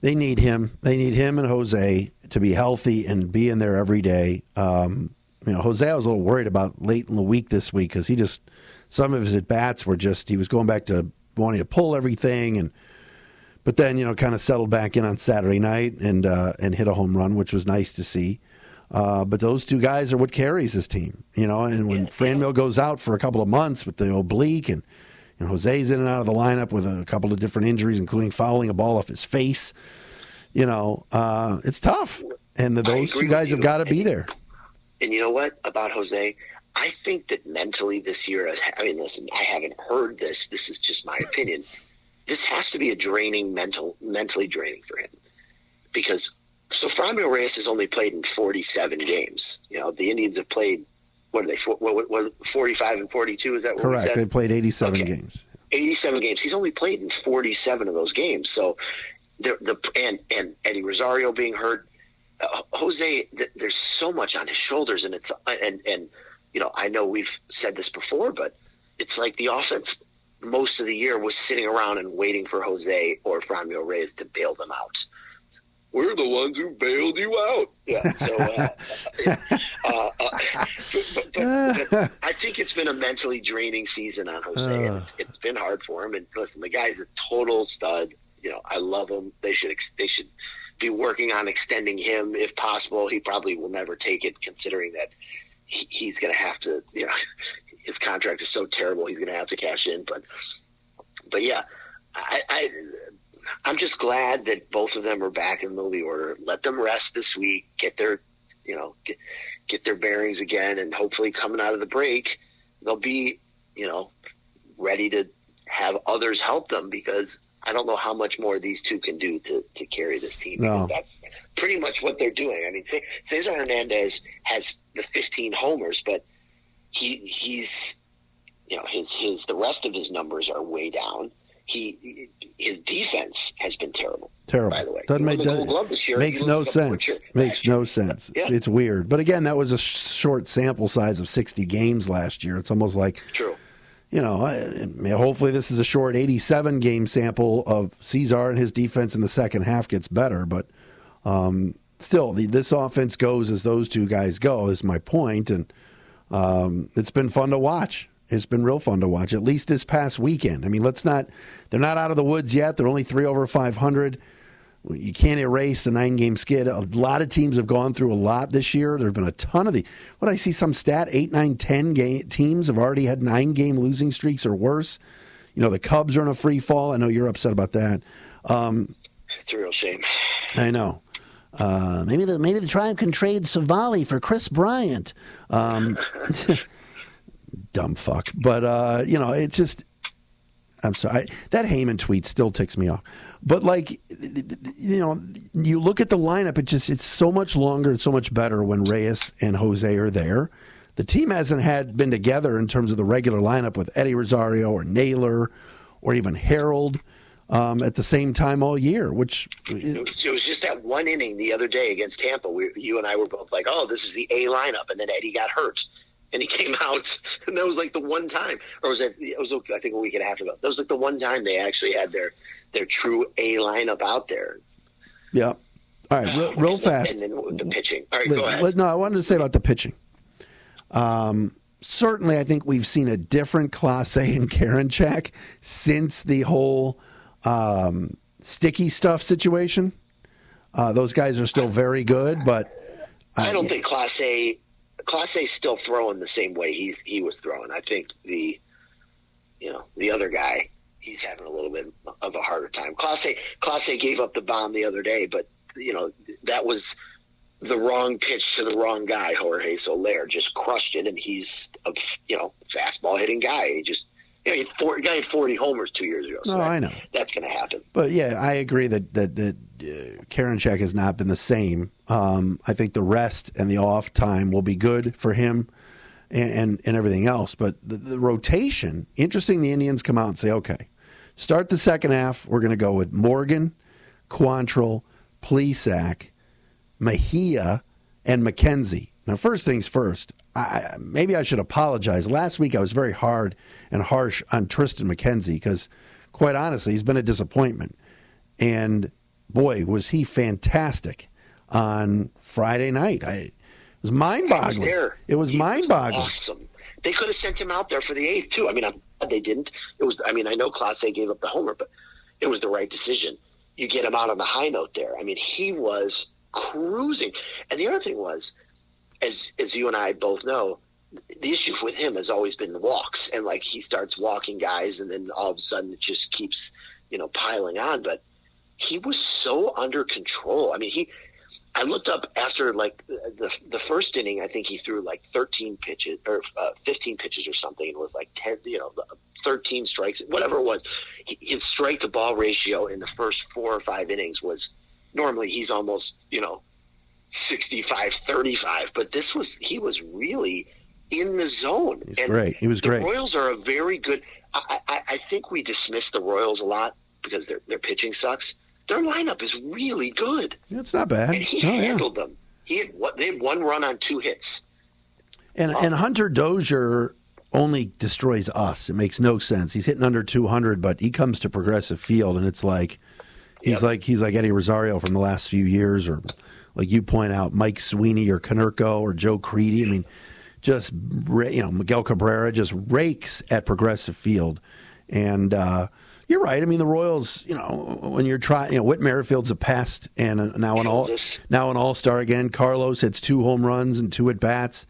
They need him. They need him and Jose to be healthy and be in there every day. Um, you know, Jose I was a little worried about late in the week this week because he just some of his at bats were just he was going back to wanting to pull everything and but then you know kind of settled back in on Saturday night and uh, and hit a home run, which was nice to see. Uh, but those two guys are what carries this team, you know. And when yeah, Franmil goes out for a couple of months with the oblique, and, and Jose's in and out of the lineup with a couple of different injuries, including fouling a ball off his face, you know, uh, it's tough. And the, those two guys have got to be there. And you know what about Jose? I think that mentally this year, I mean, listen, I haven't heard this. This is just my opinion. This has to be a draining mental, mentally draining for him because so Franmil Reyes has only played in 47 games. You know, the Indians have played, what are they, what, what, what 45 and 42? Is that what Correct. They played 87 okay. games. 87 games. He's only played in 47 of those games. So, the, the and, and Eddie Rosario being hurt, uh, Jose, th- there's so much on his shoulders, and it's and and you know I know we've said this before, but it's like the offense most of the year was sitting around and waiting for Jose or Franmil Reyes to bail them out we're the ones who bailed you out. Yeah. So, uh, [LAUGHS] [LAUGHS] uh, uh, but, but, but, I think it's been a mentally draining season on Jose, and it's, it's been hard for him. And listen, the guy's a total stud. You know, I love him. They should they should be working on extending him if possible. He probably will never take it, considering that he, he's going to have to. You know, his contract is so terrible. He's going to have to cash in. But, but yeah, I, I I'm just glad that both of them are back in the lead order. Let them rest this week, get their, you know, get, get their bearings again, and hopefully coming out of the break, they'll be, you know, ready to have others help them because I don't know how much more these two can do to, to carry this team because that's pretty much what they're doing. I mean, Cesar Hernandez has the 15 homers, but he he's you know his his the rest of his numbers are way down he his defense has been terrible. Terrible. By the way, doesn't make does, year, makes no sense. Makes no sense. Yeah. It's, weird. But again, that was a short sample size of sixty games last year. It's almost like true. You know, I, hopefully this is a short eighty-seven game sample of Cesar and his defense in the second half gets better. But um, still, the, this offense goes as those two guys go. Is my point, and um, it's been fun to watch. It's been real fun to watch, at least this past weekend. I mean, let's not, they're not out of the woods yet. They're only three over 500. You can't erase the nine game skid. A lot of teams have gone through a lot this year. There have been a ton of the, what I see some stat, eight, nine, ten game, teams have already had nine game losing streaks or worse. You know, the Cubs are in a free fall. I know you're upset about that. Um, it's a real shame. I know. Uh, maybe the maybe the tribe can trade Civale for Kris Bryant. Um, [LAUGHS] dumb fuck. But uh, you know, it just I'm sorry. That Heyman tweet still ticks me off. But like, you know, you look at the lineup. It just it's so much longer and so much better when Reyes and Jose are there. The team hasn't had been together in terms of the regular lineup with Eddie Rosario or Naylor or even Harold um, at the same time all year. Which it was, it was, just that one inning the other day against Tampa. We, you and I were both like, "Oh, this is the A lineup," and then Eddie got hurt and he [LAUGHS] came out, and that was like the one time, or was it? It was I think a week and a half ago. That was like the one time they actually had their their true A lineup out there. Yeah. All right, real, [SIGHS] real fast. And then the pitching. All right, let, go ahead. Let, no, I wanted to say about the pitching. Um, certainly, I think we've seen a different Clase and Karinchak since the whole um, sticky stuff situation. Uh, those guys are still very good, but I don't think Clase Class Clase's still throwing the same way he's he was throwing. I think the you know the other guy he's having a little bit of a harder time. Clase Class A gave up the bomb the other day, but you know that was the wrong pitch to the wrong guy. Jorge Soler just crushed it, and he's a you know fastball hitting guy. He just you know, he, four, guy had 40 homers two years ago. So no, that, I know that's going to happen. But yeah, I agree that that that uh, Karinchak has not been the same. Um, I think the rest and the off time will be good for him and and, and everything else. But the, the, rotation, interesting. The Indians come out and say, okay, start the second half. We're going to go with Morgan, Quantrill, Plesac, Mejia, and McKenzie. Now, first things first. I, maybe I should apologize. Last week I was very hard and harsh on Triston McKenzie because, quite honestly, he's been a disappointment. And boy, was he fantastic on Friday night. I, it was mind boggling. It was, mind boggling. Awesome. They could have sent him out there for the eighth too. I mean, I'm glad they didn't. It was. I mean, I know Clase gave up the homer, but it was the right decision. you get him out on the high note there. I mean, he was cruising. And the other thing was, as as you and I both know, the issue with him has always been the walks, and like he starts walking guys, and then all of a sudden it just keeps you know piling on. But he was so under control. I mean, he. I looked up after like the the first inning. I think he threw like 13 pitches or uh, 15 pitches or something, and was like 10, you know, 13 strikes, whatever it was. His strike to ball ratio in the first four or five innings was normally he's almost you know 65 35 but this was he was really in the zone. He's great. He was the great. Royals are a very good I, I, I think we dismiss the royals a lot because their their pitching sucks. Their lineup is really good. It's not bad. And he oh, handled yeah. them. He had what they had one run on two hits. And and hunter dozier only destroys us. It makes no sense. He's hitting under 200 but he comes to progressive field and it's like He's yep. like he's like Eddie Rosario from the last few years, or like you point out, Mike Sweeney or Konerko or Joe Crede. I mean, just you know Miguel Cabrera just rakes at Progressive Field, and uh, you're right. I mean, the Royals, you know, when you're trying, you know, Whit Merrifield's a pest, and now an all now an All Star again. Carlos hits two home runs and two at bats,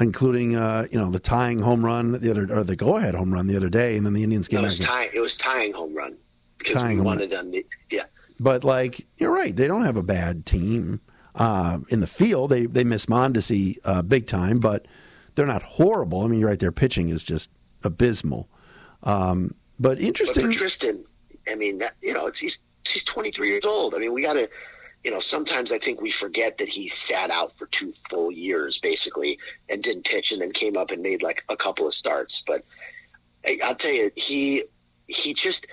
including uh, you know the tying home run the other or the go ahead home run the other day, and then the Indians came no. It was, tying, it was tying home run because we wanted them. To, yeah, but like you're right, they don't have a bad team uh, in the field. They they miss Mondesi uh, big time, but they're not horrible. I mean, you're right. Their pitching is just abysmal. Um, but interesting. But for Triston, I mean, that, you know, it's he's he's 23 years old. I mean, we got to. You know, sometimes I think we forget that he sat out for two full years, basically, and didn't pitch, and then came up and made like a couple of starts. But I, I'll tell you, he he just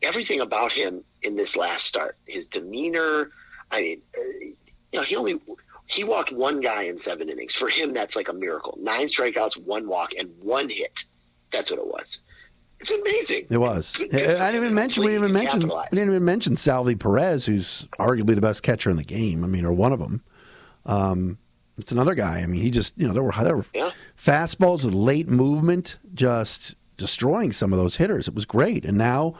everything about him in this last start, his demeanor. I mean, uh, you know, he only he walked one guy in seven innings. For him, that's like a miracle. Nine strikeouts, one walk, and one hit. That's what it was. It's amazing. It was. I didn't even mention. We didn't even mention. We didn't even mention Salvy Perez, who's arguably the best catcher in the game. I mean, or one of them. Um, it's another guy. I mean, he just you know there were there were yeah. fastballs with late movement, just destroying some of those hitters. It was great, and now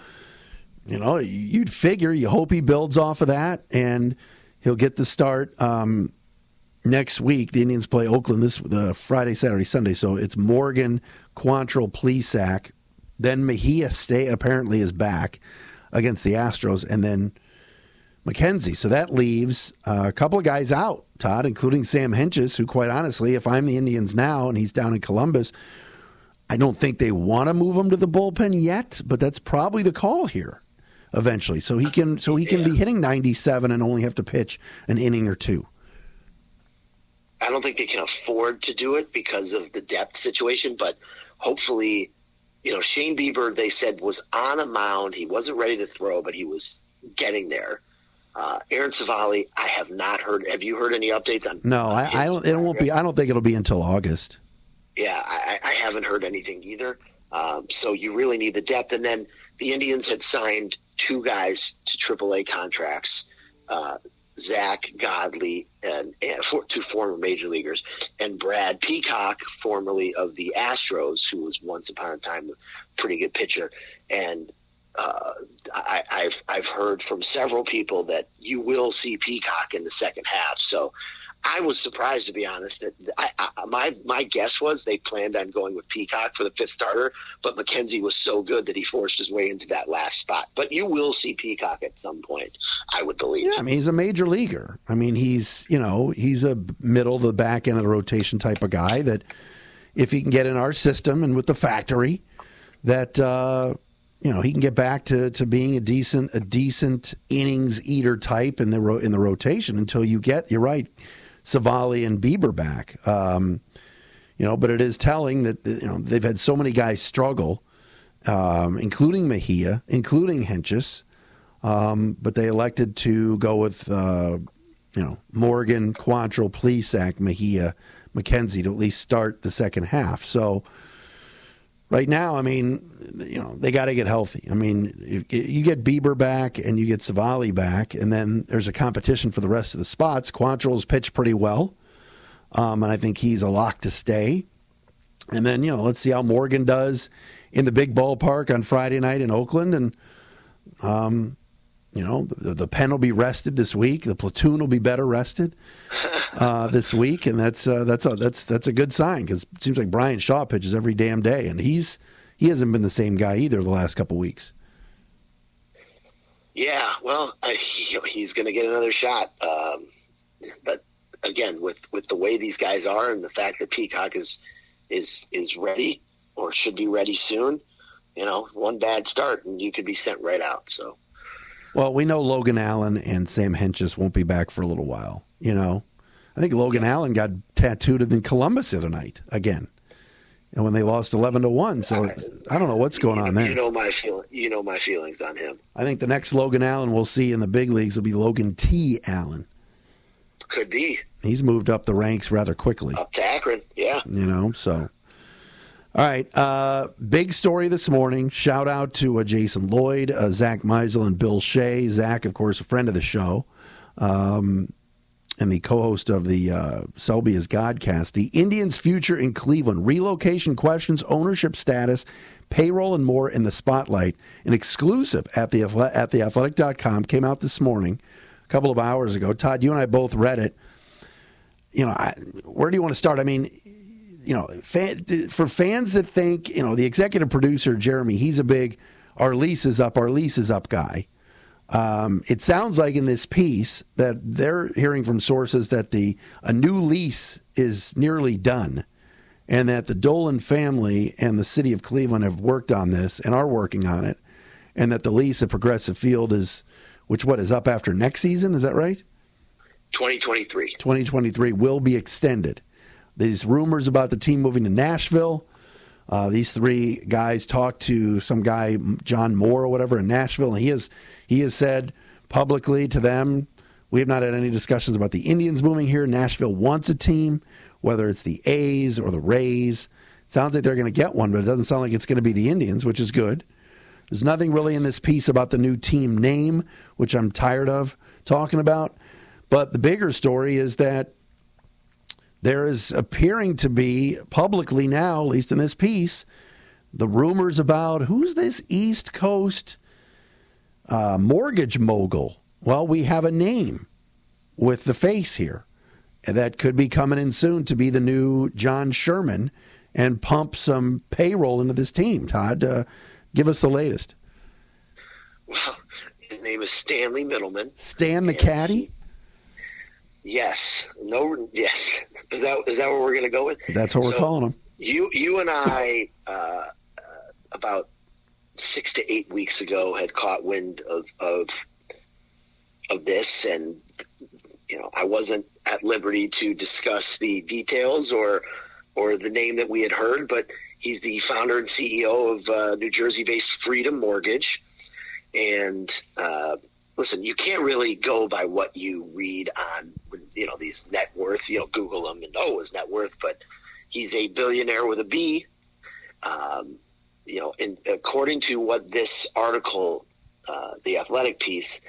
you know, you'd figure, you hope he builds off of that, and he'll get the start um, next week. The Indians play Oakland this the Friday, Saturday, Sunday. So it's Morgan, Quantrill, Plesac, then Mejia stay apparently is back against the Astros, and then McKenzie. So that leaves uh, a couple of guys out, Todd, including Sam Hentges, who, quite honestly, if I'm the Indians now and he's down in Columbus, I don't think they want to move him to the bullpen yet, but that's probably the call here eventually. So he can so he can yeah. be hitting 97 and only have to pitch an inning or two. I don't think they can afford to do it because of the depth situation, but hopefully, you know, Shane Bieber they said was on a mound. He wasn't ready to throw, but he was getting there. Uh, Aaron Civale, I have not heard. Have you heard any updates on? No, I, I don't. It won't be. I don't think it'll be until August. Yeah, I, I haven't heard anything either. Um, so you really need the depth, and then the Indians had signed two guys to AAA contracts, uh, Zack Godley and, and for, two former major leaguers, and Brad Peacock, formerly of the Astros, who was once upon a time a pretty good pitcher. And uh, I, I've I've heard from several people that you will see Peacock in the second half. So I was surprised to be honest that I, I, my my guess was they planned on going with Peacock for the fifth starter, but McKenzie was so good that he forced his way into that last spot. But you will see Peacock at some point, I would believe. Yeah, I mean he's a major leaguer. I mean he's you know he's a middle to the back end of the rotation type of guy that if he can get in our system and with the factory, that uh, you know he can get back to, to being a decent a decent innings eater type in the ro- in the rotation until you get you're right Civale and Bieber back. Um, you know, but it is telling that you know they've had so many guys struggle, um, including Mejia, including Hentges, um, but they elected to go with uh, you know Morgan, Quantrill, Plesac, Mejia, McKenzie to at least start the second half. So right now, I mean, you know, they got to get healthy. I mean, you get Bieber back and you get Civale back, and then there's a competition for the rest of the spots. Quantrill's pitched pretty well, um, and I think he's a lock to stay. And then, you know, let's see how Morgan does in the big ballpark on Friday night in Oakland. And, um, you know, the, the, pen will be rested this week. The platoon will be better rested [LAUGHS] uh, this week, and that's uh, that's a, that's that's a good sign because it seems like Bryan Shaw pitches every damn day, and he's he hasn't been the same guy either the last couple weeks. Yeah, well, I, [LAUGHS] he's going to get another shot, um, but again, with with the way these guys are, and the fact that Peacock is is is ready or should be ready soon, you know, one bad start and you could be sent right out. So well, we know Logan Allen and Sam Hentges won't be back for a little while. You know, I think Logan. Allen got tattooed in Columbus the other night again, and when they lost eleven to one. So I, don't know what's going you, on there. You know my feel. You know my feelings on him. I think the next Logan Allen we'll see in the big leagues will be Logan T. Allen. Could be. He's moved up the ranks rather quickly. Up to Akron, yeah. You know, so all right. Uh, big story this morning. Shout out to uh, Jason Lloyd, uh, Zach Meisel, and Bill Shea. Zach, of course, a friend of the show um, and the co host of the uh, Selby Godcast. The Indians' future in Cleveland, relocation questions, ownership status, payroll, and more in the spotlight. An exclusive at the, at theathletic.com came out this morning, a couple of hours ago. Todd, you and I both read it. You know, I, where do you want to start? I mean, you know, fan, for fans that think, you know, the executive producer, Jeremy, he's a big, our lease is up, our lease is up guy. Um, it sounds like in this piece that they're hearing from sources that the a new lease is nearly done, and that the Dolan family and the city of Cleveland have worked on this and are working on it, and that the lease at Progressive Field is, which what is up after next season? Is that right? 2023. 2023 will be extended. These rumors about the team moving to Nashville. Uh, these three guys talked to some guy, John Moore or whatever, in Nashville, and he has he has said publicly to them, "We have not had any discussions about the Indians moving here. Nashville wants a team, whether it's the A's or the Rays. sounds like they're going to get one, but it doesn't sound like it's going to be the Indians, which is good. There's nothing really in this piece about the new team name, which I'm tired of talking about. But the bigger story is that there is appearing to be publicly now, at least in this piece, the rumors about who's this East Coast uh, mortgage mogul. Well, we have a name with the face here that could be coming in soon to be the new John Sherman and pump some payroll into this team. Todd, uh, give us the latest. Well, his name is Stanley Middleman. Stan the caddy. Yes. No. Yes. Is that is that what we're going to go with? That's what we're calling them. You you and I uh, [LAUGHS] uh, about six to eight weeks ago had caught wind of of of this, and you know I wasn't at liberty to discuss the details or or the name that we had heard, but he's the founder and CEO of uh, New Jersey-based Freedom Mortgage, and uh, listen, you can't really go by what you read on, you know, these net worth, you know, Google them and, oh, his net worth, but he's a billionaire with a B. Um, you know, according to what this article, uh, the athletic piece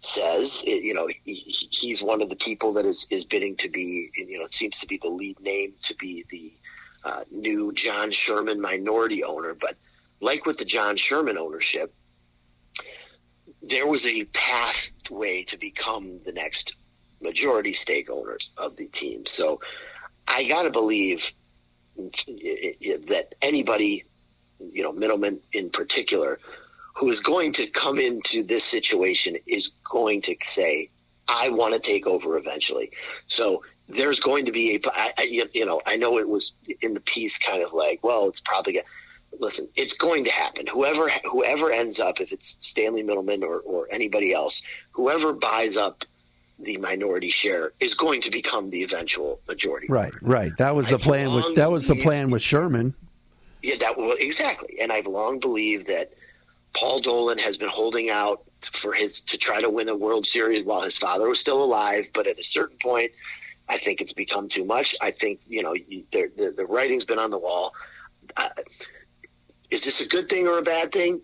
says, it, you know, he, he's one of the people that is, is bidding to be, you know, it seems to be the lead name to be the uh, new John Sherman minority owner. But like with the John Sherman ownership, there was a pathway to become the next majority stake owners of the team. So I got to believe that anybody, you know, Middleman in particular, who is going to come into this situation is going to say, I want to take over eventually. So there's going to be a, I, you know, I know it was in the piece kind of like, well, it's probably going listen, it's going to happen. Whoever whoever ends up, if it's Stanley Middleman or, or anybody else, whoever buys up the minority share is going to become the eventual majority. Right, right. That was the I've plan with that was the plan with Sherman. Yeah, that well, exactly. And I've long believed that Paul Dolan has been holding out for his to try to win a World Series while his father was still alive. But at a certain point, I think it's become too much. I think you know the the, the writing's been on the wall. Is this a good thing or a bad thing?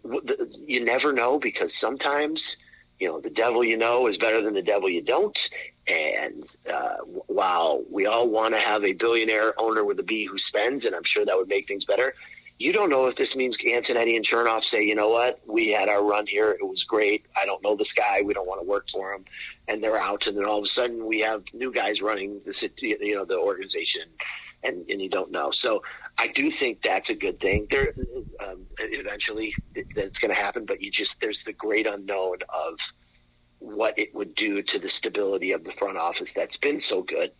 You never know because sometimes, you know, the devil you know is better than the devil you don't. And uh, while we all want to have a billionaire owner with a B who spends, and I'm sure that would make things better, you don't know if this means Antonetti and Chernoff say, you know what, we had our run here, it was great. I don't know this guy, we don't want to work for him, and they're out, and then all of a sudden we have new guys running the you know the organization, and and you don't know. So I do think that's a good thing. There, um, eventually that it's going to happen, but you just there's the great unknown of what it would do to the stability of the front office that's been so good.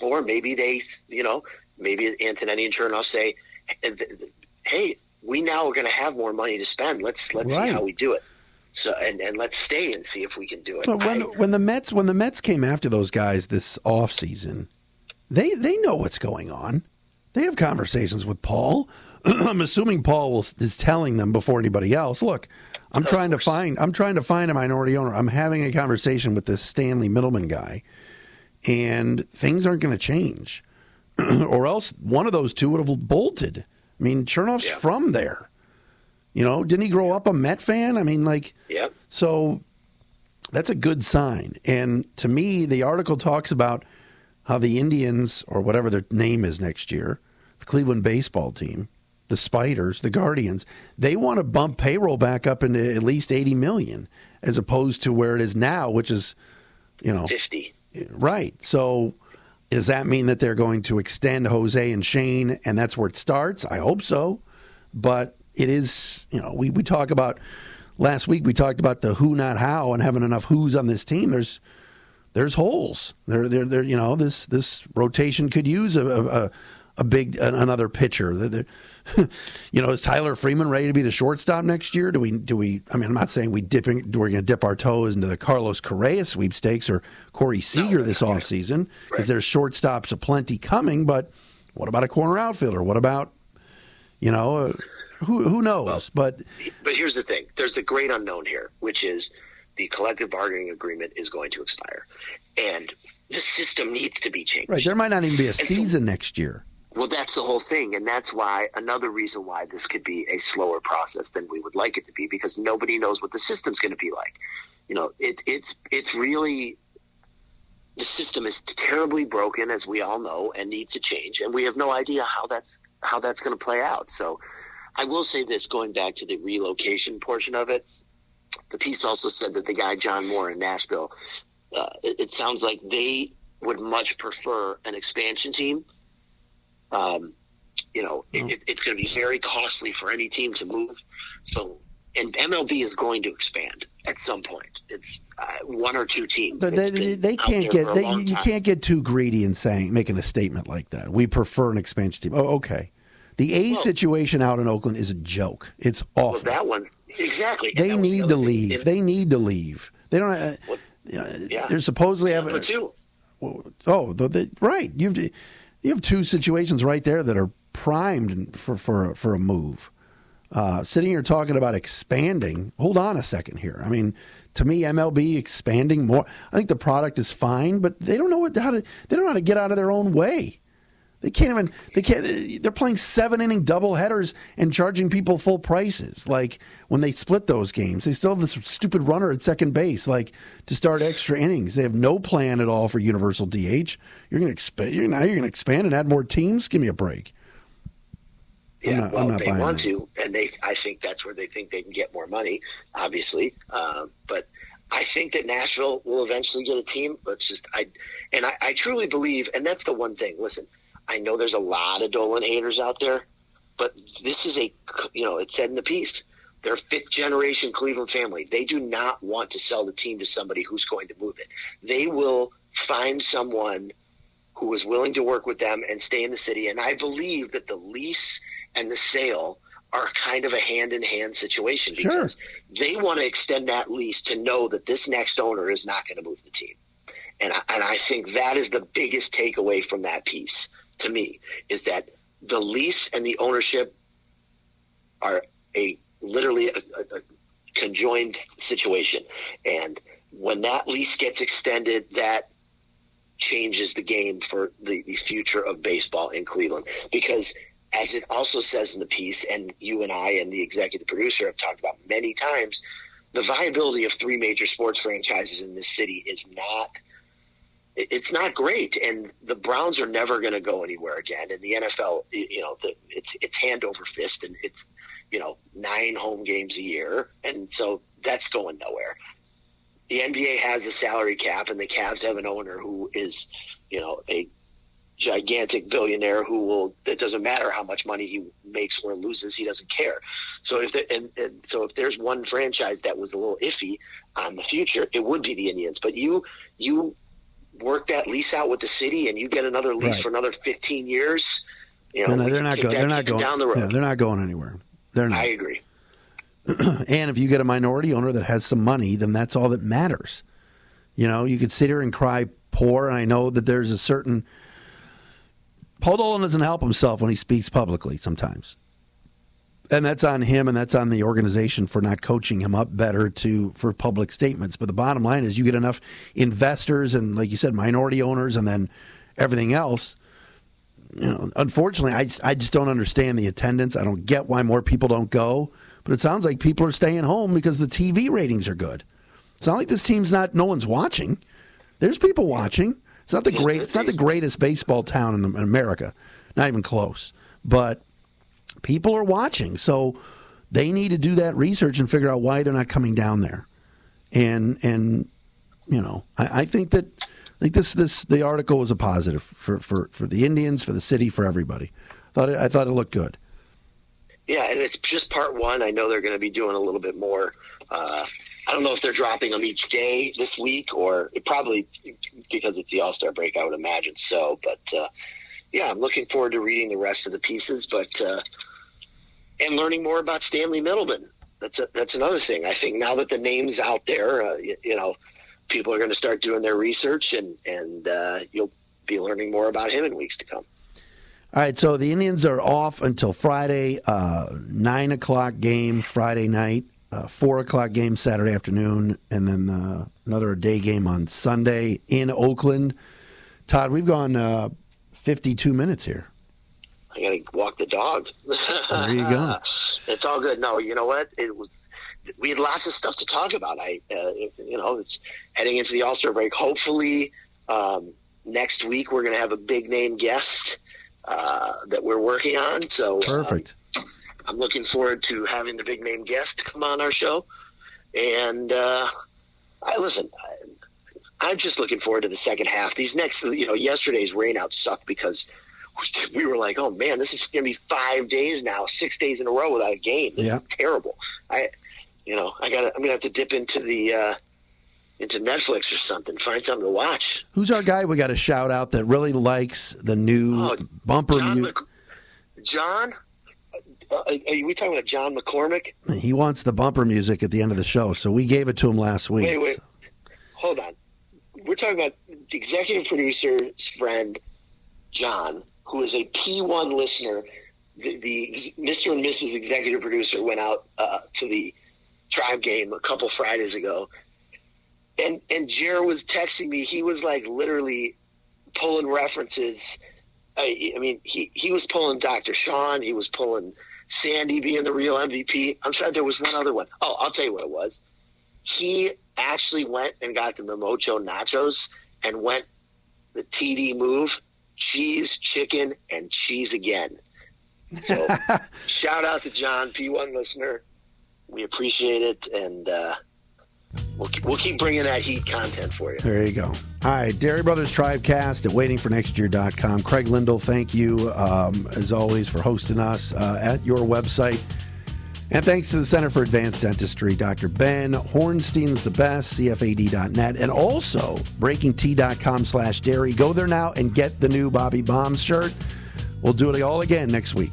Or maybe they, you know, maybe Antonetti and Chernoff say, "Hey, we now are going to have more money to spend. Let's let's right. see how we do it." So and, and let's stay and see if we can do it. But when I, when the Mets when the Mets came after those guys this off season, they they know what's going on. They have conversations with Paul. [CLEARS THROAT] I'm assuming Paul will, is telling them before anybody else. Look, I'm trying to find I'm trying to find a minority owner. I'm having a conversation with this Stanley Middleman guy, and things aren't going to change, [CLEARS THROAT] or else one of those two would have bolted. I mean, Chernoff's yeah. from there. You know, didn't he grow up a Met fan? I mean, like, yeah. So that's a good sign. And to me, the article talks about how the Indians, or whatever their name is next year, the Cleveland baseball team, the Spiders, the Guardians, they want to bump payroll back up into at least 80 million as opposed to where it is now, which is, you know, 50. Right. So does that mean that they're going to extend Jose and Shane and that's where it starts? I hope so. But it is, you know, we, we talk about last week we talked about the who not how and having enough who's on this team. There's there's holes. There there there you know, this this rotation could use a, a a big another pitcher. [LAUGHS] you know, is Tyler Freeman ready to be the shortstop next year? Do we do we? I mean, I'm not saying we dipping we're going to dip our toes into the Carlos Correa sweepstakes or Corey Seager no, this right. offseason because right. there's shortstops aplenty coming. But what about a corner outfielder? What about you know? Uh, who who knows? Well, but but here's the thing: there's the great unknown here, which is the collective bargaining agreement is going to expire, and the system needs to be changed. Right, there might not even be a and season so, next year. Well, that's the whole thing, and that's why another reason why this could be a slower process than we would like it to be, because nobody knows what the system's going to be like. You know, it, it's it's really the system is terribly broken, as we all know, and needs to change, and we have no idea how that's how that's going to play out. So, I will say this: going back to the relocation portion of it, the piece also said that the guy John Moore in Nashville, uh, it, it sounds like they would much prefer an expansion team um, you know, it, it's going to be very costly for any team to move. So, and MLB is going to expand at some point. It's uh, one or two teams. But they, they can't get they, you can't get too greedy in saying making a statement like that. We prefer an expansion team. Oh, okay. The A well, situation out in Oakland is a joke. It's awful. Well, that one exactly. They need the to leave. If, they need to leave. They don't. Uh, you know, yeah. They're supposedly having. Two. Oh, the, the, right. You've you have two situations right there that are primed for for for a move. Uh, sitting here talking about expanding. Hold on a second here. I mean, to me, MLB expanding more. I think the product is fine, but they don't know what how to. They don't know how to get out of their own way. They can't even. They can't. They're playing seven inning double headers and charging people full prices. Like when they split those games, they still have this stupid runner at second base. Like to start extra innings, they have no plan at all for universal DH. You're going to expand. You're now you're going to expand and add more teams. Give me a break. Yeah, not, well, they want that. to, and they. I think that's where they think they can get more money. Obviously, uh, but I think that Nashville will eventually get a team. Let's just I, and I, I truly believe, and that's the one thing. Listen I know there's a lot of Dolan haters out there, but this is a, you know, it said in the piece, they're a fifth generation Cleveland family. They do not want to sell the team to somebody who's going to move it. They will find someone who is willing to work with them and stay in the city. And I believe that the lease and the sale are kind of a hand in hand situation because sure. they want to extend that lease to know that this next owner is not going to move the team. And I, and I think that is the biggest takeaway from that piece to me is that the lease and the ownership are a literally a, a, a conjoined situation, and when that lease gets extended, that changes the game for the, the future of baseball in Cleveland. Because as it also says in the piece, and you and I and the executive producer have talked about many times, the viability of three major sports franchises in this city is not it's not great, and the Browns are never going to go anywhere again. And the NFL, you know, the, it's it's hand over fist, and it's you know nine home games a year, and so that's going nowhere. The NBA has a salary cap, and the Cavs have an owner who is, you know, a gigantic billionaire who will it doesn't matter how much money he makes or loses he doesn't care so if there, and, and so if there's one franchise that was a little iffy on the future it would be the indians but you you work that lease out with the city and you get another lease Right. for another 15 years you know They're not, they're not kick going. that They're not going down the Yeah, road they're not going anywhere. They're not. i agree [CLEARS THROAT] And if you get a minority owner that has some money, then that's all that matters. You know, you could sit here and cry poor, and I know that there's a certain. Paul Dolan doesn't help himself when he speaks publicly sometimes. And that's on him and that's on the organization for not coaching him up better to for public statements. But the bottom line is you get enough investors and like you said, minority owners and then everything else. You know, unfortunately, I, just- I just don't understand the attendance. I don't get why more people don't go. But it sounds like people are staying home because the TV ratings are good. It's not like this team's not no one's watching. There's people watching. It's not the great. It's not the greatest baseball town in America. Not even close. But people are watching, so they need to do that research and figure out why they're not coming down there. And and you know, I, I think that I think this this the article was a positive for for for the Indians, for the city, for everybody. Thought it, I thought it looked good. Yeah, and it's just part one. I know they're going to be doing a little bit more. Uh, I don't know if they're dropping them each day this week, or probably because it's the All Star break. I would imagine so. But uh, yeah, I'm looking forward to reading the rest of the pieces, but uh, and learning more about Stanley Middleman. That's a, that's another thing. I think now that the name's out there, uh, you, you know, people are going to start doing their research, and and uh, you'll be learning more about him in weeks to come. All right, so the Indians are off until Friday, uh, nine o'clock game Friday night, uh, four o'clock game Saturday afternoon, and then uh, another day game on Sunday in Oakland. Todd, we've gone uh, fifty-two minutes here. I got to walk the dog. There you go. [LAUGHS] it's all good. No, you know what? It was. We had lots of stuff to talk about. I, uh, you know, it's heading into the All Star break. Hopefully, um, next week we're going to have a big name guest uh, that we're working on. So um, Perfect. I'm looking forward to having the big name guest come on our show. And uh, I listen. I, I'm just looking forward to the second half. These next, you know, yesterday's rainout sucked because we, [LAUGHS] we were like, oh man, this is going to be five days now, six days in a row without a game. This Yeah. is terrible. I, you know, I got. I'm going to have to dip into the uh, into Netflix or something, find something to watch. Who's our guy? We got to shout out that really likes the new Oh, bumper John, music. Mc, John, uh, are we talking about John McCormick? He wants the bumper music at the end of the show, so we gave it to him last week. Wait, wait. Hold on. We're talking about the executive producer's friend, John, who is a P1 listener. The, the Mr. and Mrs. executive producer went out uh, to the tribe game a couple Fridays ago. And, and Jer was texting me. He was like literally pulling references. I, I mean, he, he was pulling Dr. Sean. He was pulling Sandy being the real MVP. I'm sorry, there was one other one. Oh, I'll tell you what it was he actually went and got the Momocho nachos and went the TD move cheese, chicken, and cheese again. So [LAUGHS] shout out to John, P1 listener. We appreciate it, and uh, we'll, we'll keep bringing that heat content for you. There you go. All right, Dery Brothers Tribecast at waitingfornextyear.com. Craig Lyndall, thank you, um, as always, for hosting us uh, at your website. And thanks to the Center for Advanced Dentistry, Dr. Ben Hornstein's the best, cfad.net, and also breakingt.com slash dery. Go there now and get the new Bobby Bombs shirt. We'll do it all again next week.